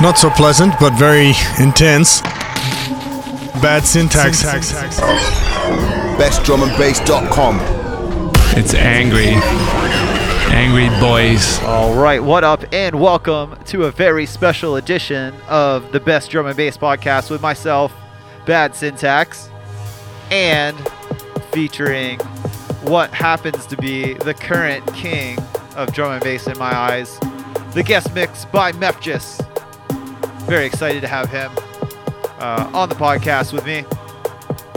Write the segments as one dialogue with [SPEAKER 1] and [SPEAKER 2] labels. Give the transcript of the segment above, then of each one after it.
[SPEAKER 1] Not so pleasant, but very intense. Bad syntax.
[SPEAKER 2] BestDrumAndBass.com.
[SPEAKER 3] It's angry. Angry boys.
[SPEAKER 4] All right, what up, and welcome to a very special edition of the Best Drum and Bass podcast with myself, Bad Syntax, and featuring what happens to be the current king of drum and bass in my eyes, the guest mix by Mefjus. Very excited to have him uh, on the podcast with me,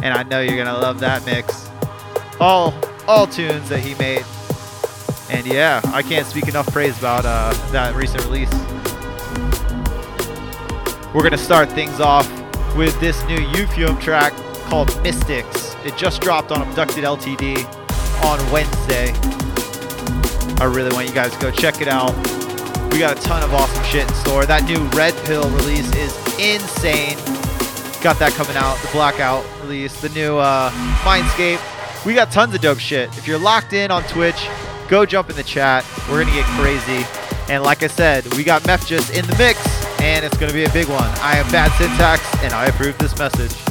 [SPEAKER 4] and I know you're gonna love that mix. All all tunes that he made, and yeah, I can't speak enough praise about uh, that recent release. We're gonna start things off with this new Ephyum track called Mystics. It just dropped on Abducted LTD on Wednesday. I really want you guys to go check it out. We got a ton of awesome shit in store. That new Red Pill release is insane. Got that coming out. The Blackout release. The new uh, Mindscape. We got tons of dope shit. If you're locked in on Twitch, go jump in the chat. We're gonna get crazy. And like I said, we got Mefjus in the mix, and it's gonna be a big one. I am Bad Syntax, and I approve this message.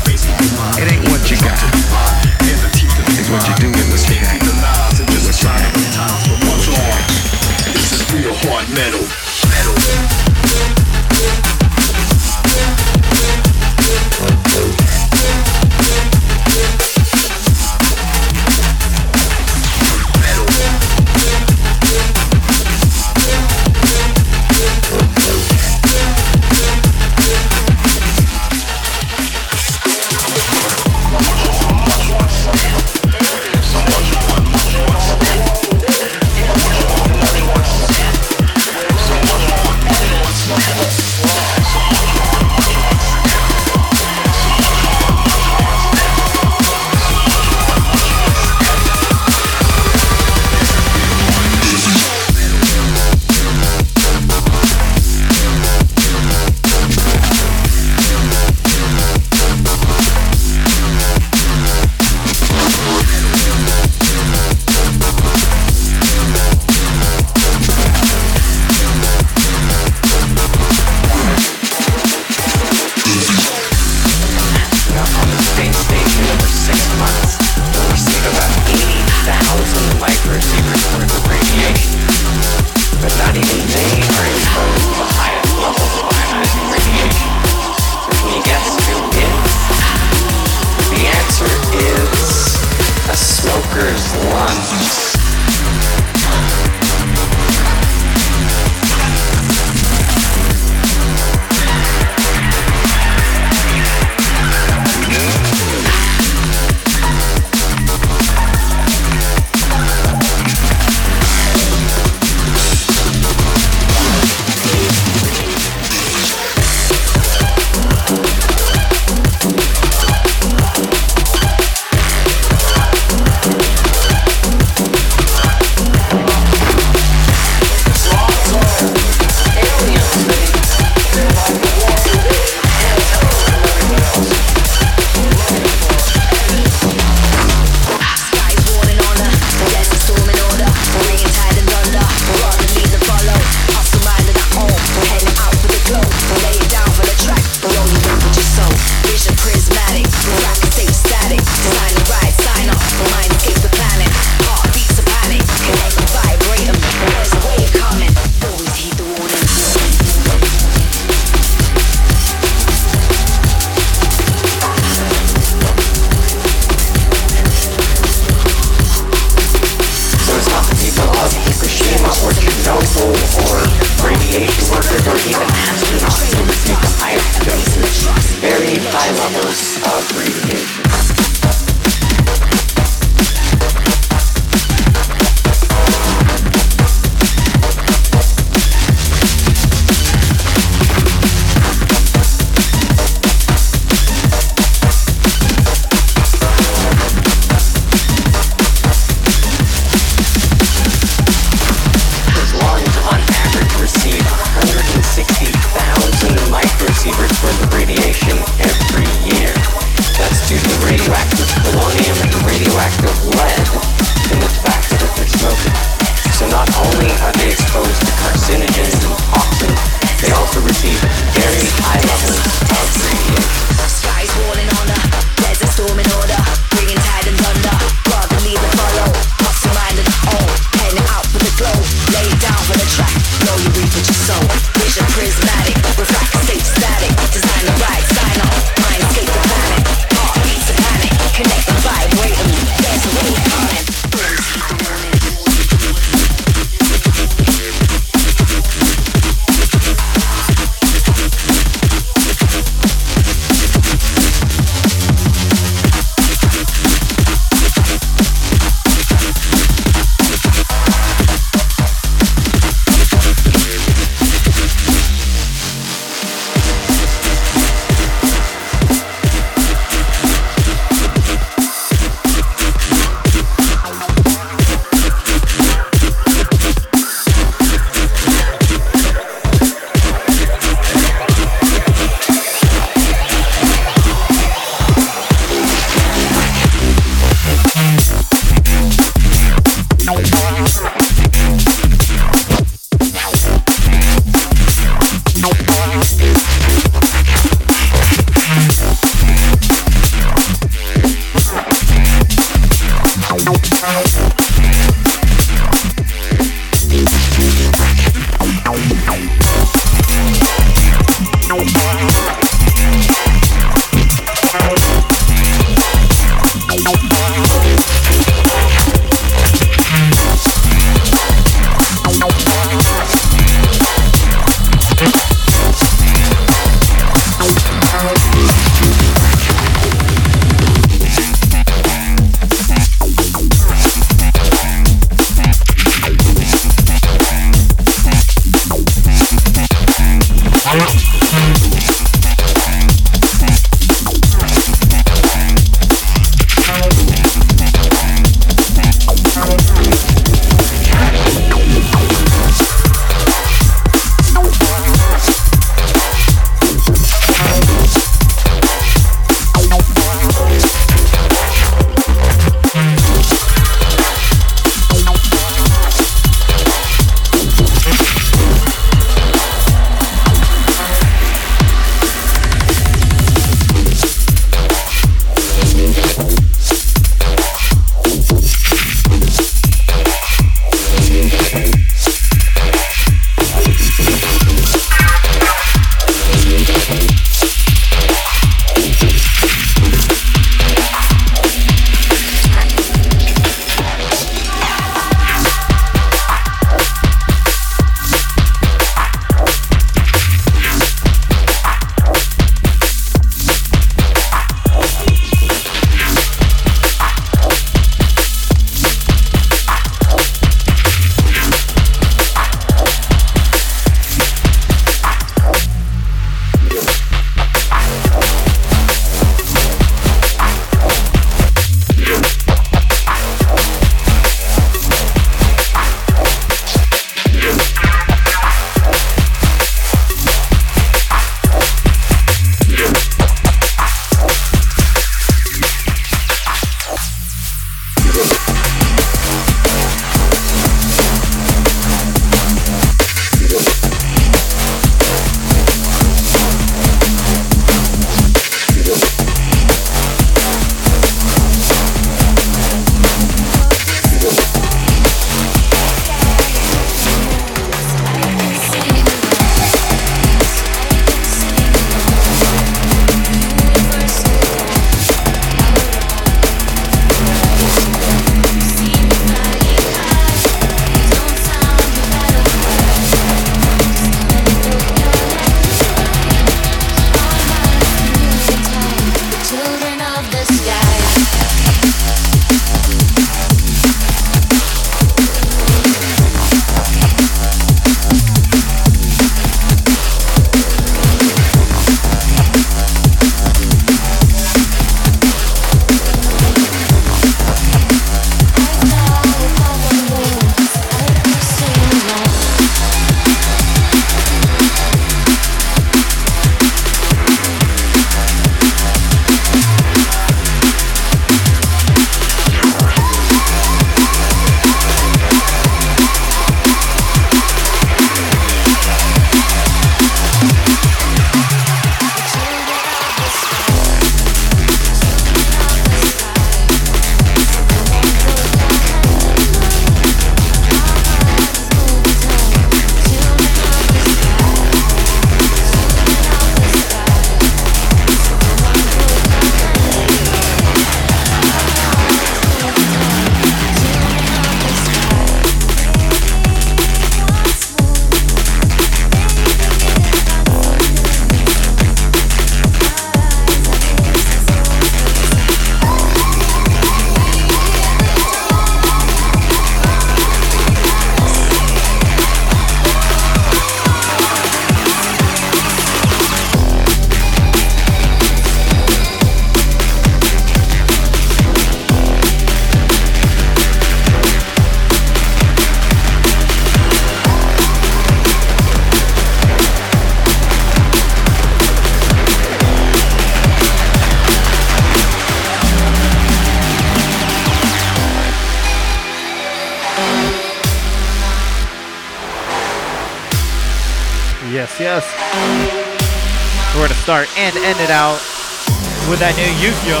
[SPEAKER 4] With that new Ephyum.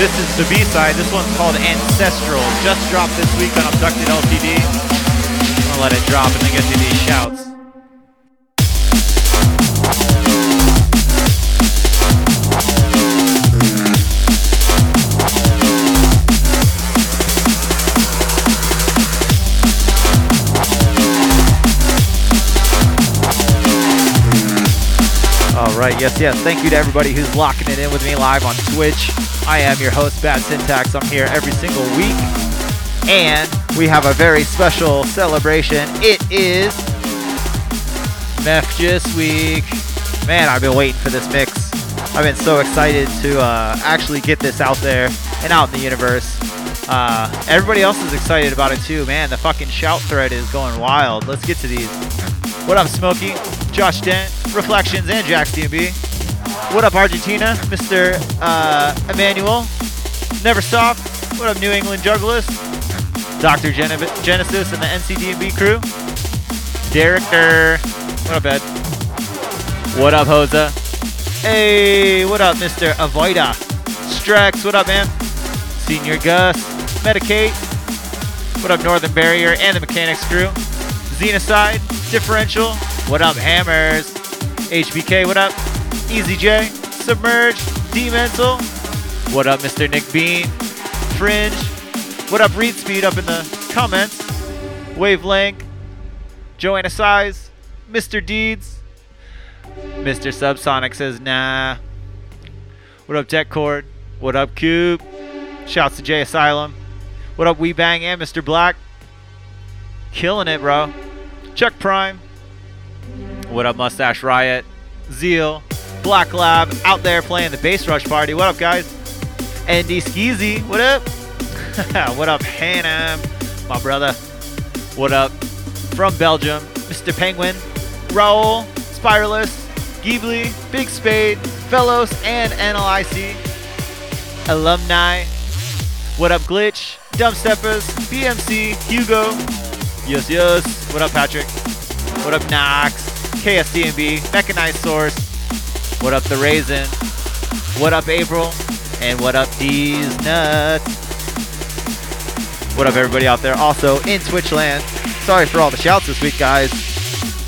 [SPEAKER 4] This is the B-side. This one's called Ancestral. Just dropped this week on Abducted LTD. I'll let it drop and then get to these shouts. Yes, yes. Thank you to everybody who's locking it in with me live on Twitch. I am your host, Bad Syntax. I'm here every single week. And we have a very special celebration. It is Mefjus Week. Man, I've been waiting for this mix. I've been so excited to uh, actually get this out there and out in the universe. Uh, everybody else is excited about it too. Man, the fucking shout thread is going wild. Let's get to these. What up, Smokey? Josh Dent, Reflections, and Jax DMB. What up, Argentina? Mr. Uh, Emmanuel. Never Stop. What up, New England Jugglers? Dr. Gen- Genesis and the NCDB crew. Derek What up, Ed? What up, Hosa? Hey, what up, Mr. Avoida? Strex, what up, man? Senior Gus. Medicate. What up, Northern Barrier and the Mechanics crew? Xenocide. Differential. What up, Hammers? HBK, what up? Easy J. Submerge. D-Mental. What up, Mr. Nick Bean? Fringe. What up, Read Speed up in the comments? Wavelength. Joanna Size. Mr. Deeds. Mr. Subsonic says, nah. What up, Cord? What up, Cube? Shouts to J Asylum. What up, We Bang and Mr. Black? Killing it, bro. Chuck Prime. What up, Mustache Riot? Zeal. Black Lab out there playing the Bass Rush Party. What up, guys? Andy Skeezy. What up? what up, Hannah? My brother. What up? From Belgium, Mr. Penguin. Raul. Spiralus. Ghibli. Big Spade. Fellows and NLIC. Alumni. What up, Glitch? Dumbsteppers. BMC. Hugo. Yes, yes. What up, Patrick? What up, Knox? KSDNB. Mechanized Source. What up, The Raisin? What up, April? And what up, these nuts? What up, everybody out there? Also in Twitchland. Sorry for all the shouts this week, guys.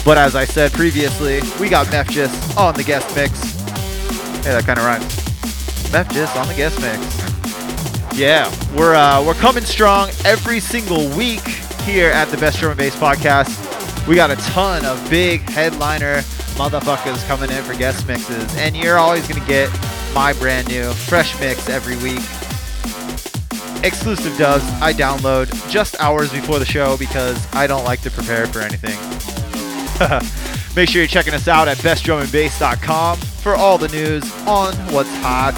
[SPEAKER 4] But as I said previously, we got Mefjus on the guest mix. Hey, that kind of rhymes. Mefjus on the guest mix. Yeah, we're uh, we're coming strong every single week here at the Best Drum and Bass Podcast. We got a ton of big headliner motherfuckers coming in for guest mixes, and you're always gonna get my brand new fresh mix every week. Exclusive dubs I download just hours before the show because I don't like to prepare for anything. Make sure you're checking us out at bestdrumandbass.com for all the news on what's hot.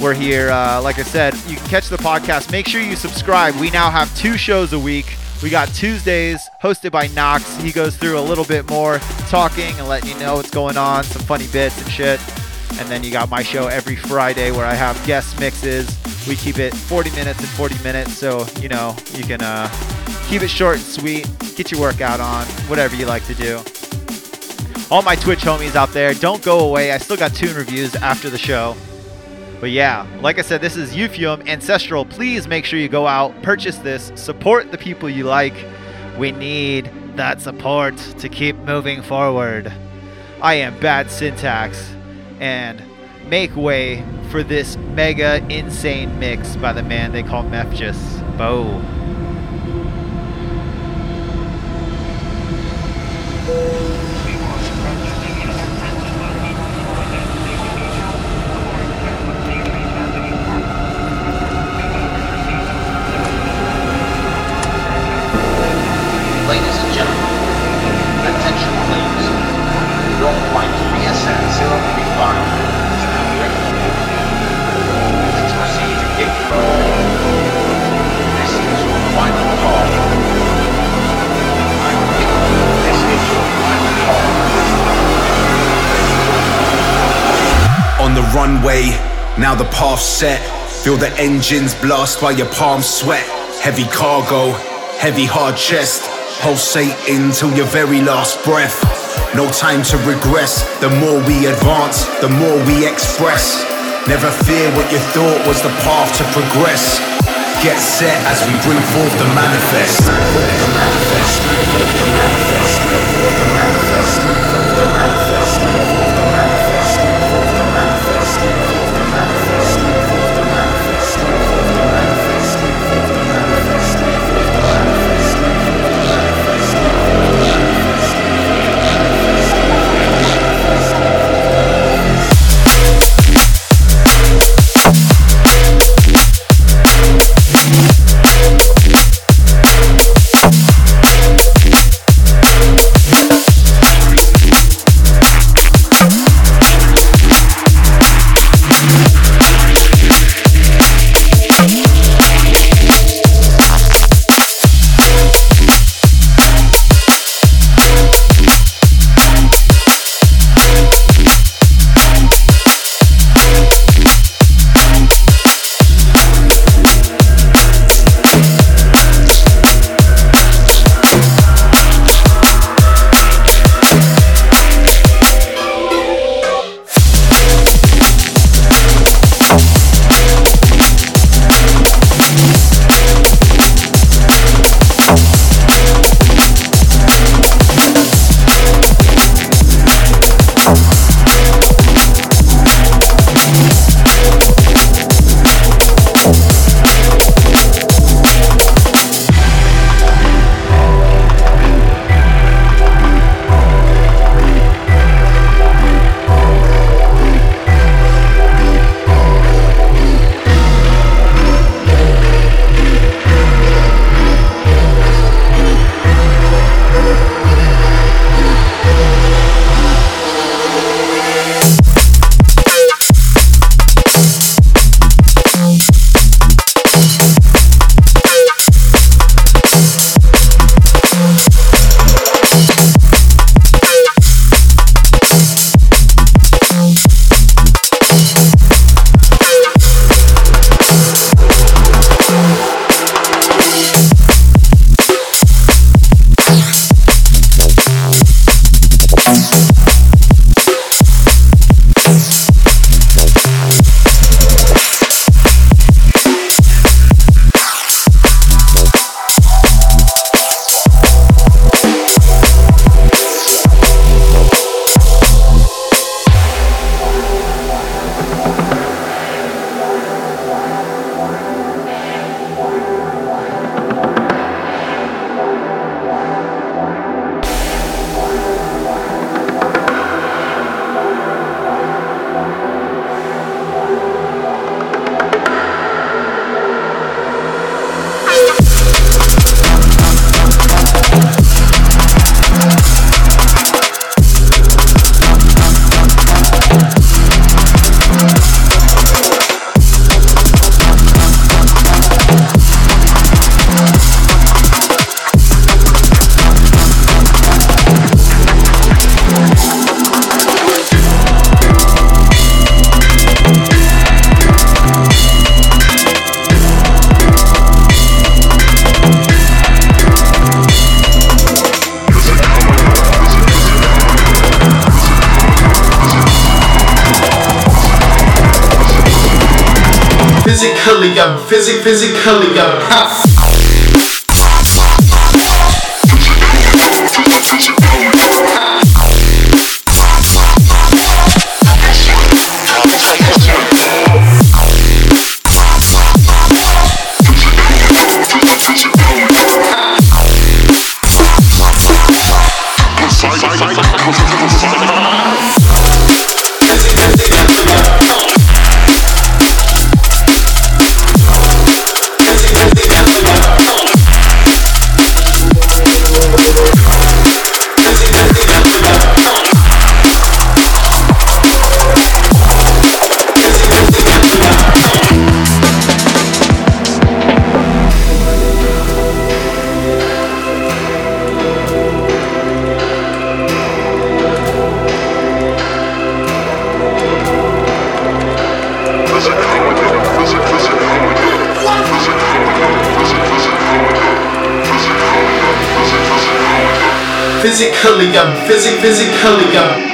[SPEAKER 4] We're here, uh, like I said, you can catch the podcast. Make sure you subscribe. We now have two shows a week. We got Tuesdays hosted by Knox. He goes through a little bit more talking and letting you know what's going on, some funny bits and shit. And then you got my show every Friday where I have guest mixes. We keep it 40 minutes and 40 minutes, so you know you can uh, keep it short and sweet. Get your workout on, whatever you like to do. All my Twitch homies out there, don't go away. I still got tune reviews after the show. But yeah, like I said, this is Ephyum Ancestral. Please make sure you go out, purchase this, support the people you like. We need that support to keep moving forward. I am Bad Syntax, and make way for this mega insane mix by the man they call Mefjus. Bo.
[SPEAKER 5] Runway, now the path's set. Feel the engines blast while your palms sweat. Heavy cargo, heavy hard chest. Pulsating till your very last breath. No time to regress. The more we advance, the more we express. Never fear what you thought was the path to progress. Get set as we bring forth. The manifest. The manifest. The manifest. The manifest.
[SPEAKER 6] Physic, physically, I'm Yeah.
[SPEAKER 7] Physically, I'm physic, physically, I'm.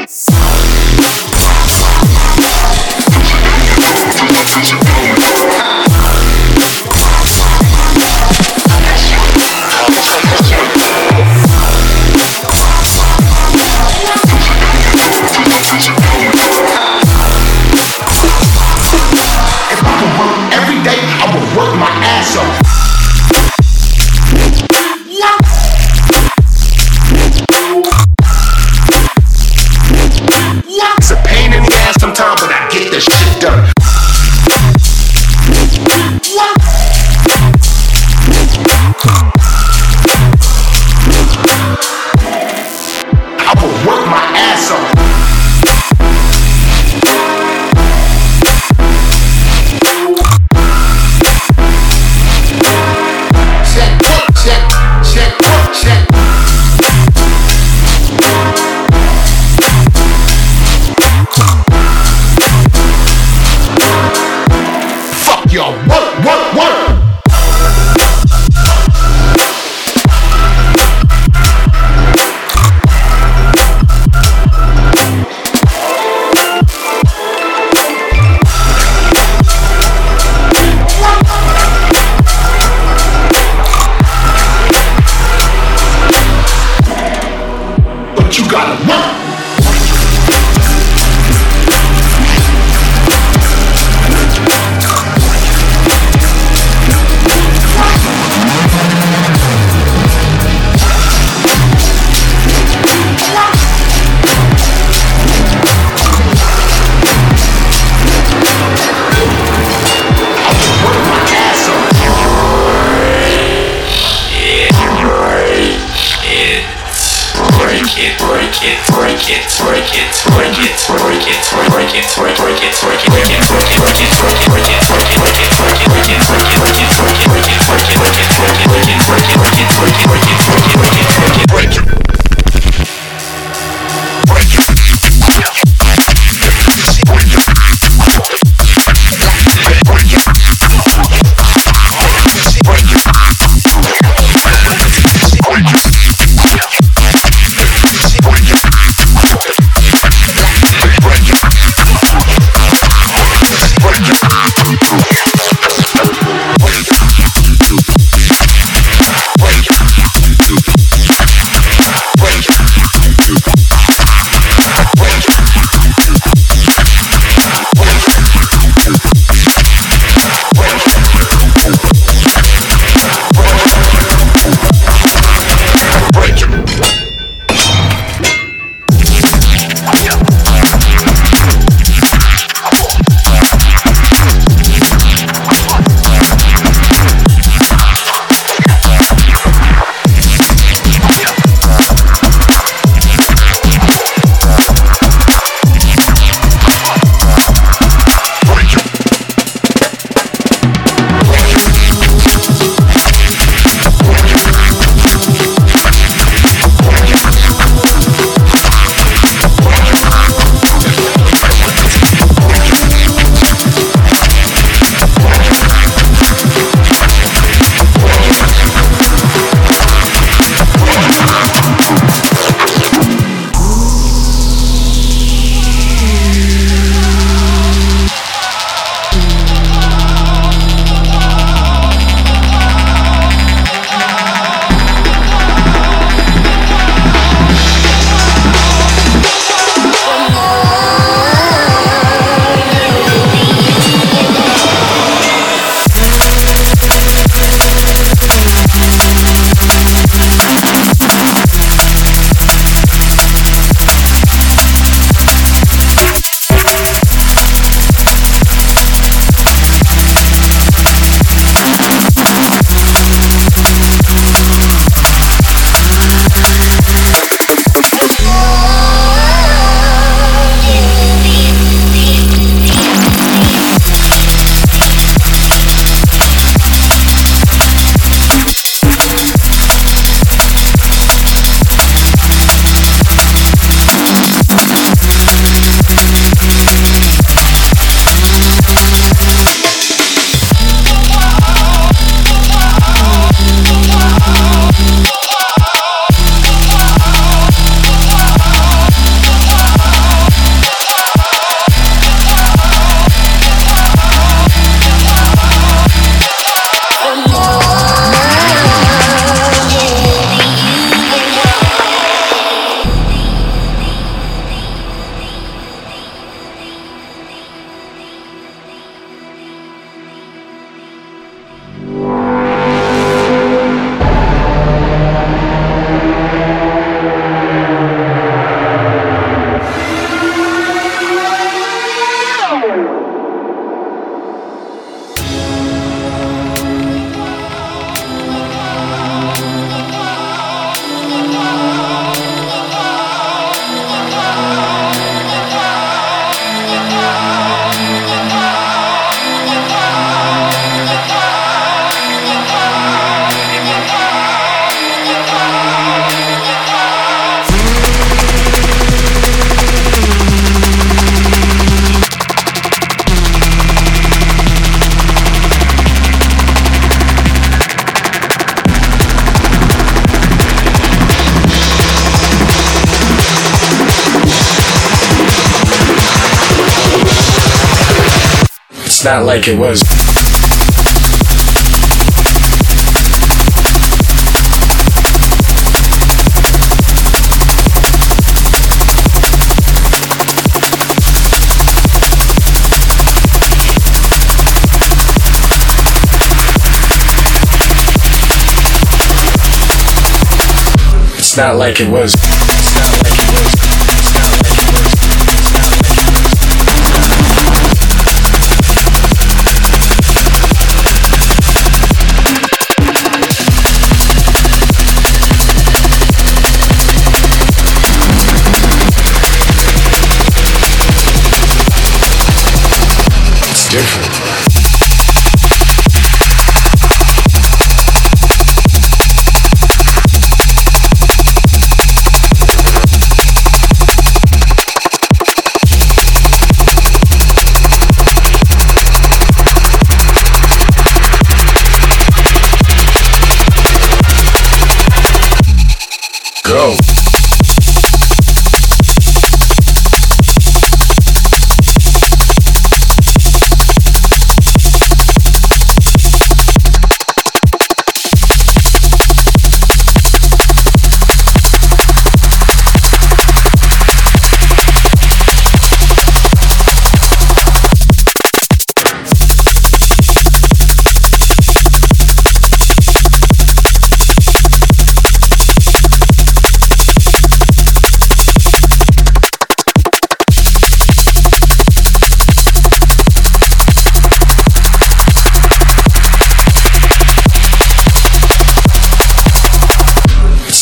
[SPEAKER 5] You gotta work.
[SPEAKER 8] Not like it was. It's not like it was. Different.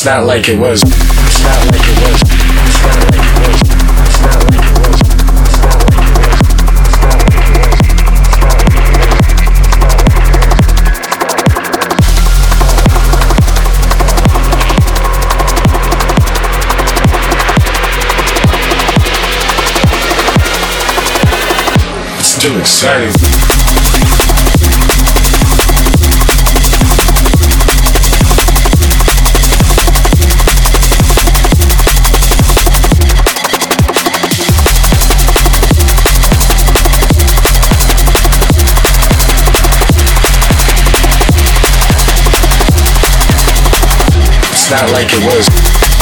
[SPEAKER 8] It's not like it was. It's not like it was. It's not like it was. It's not like it was. It's not It's not like it was.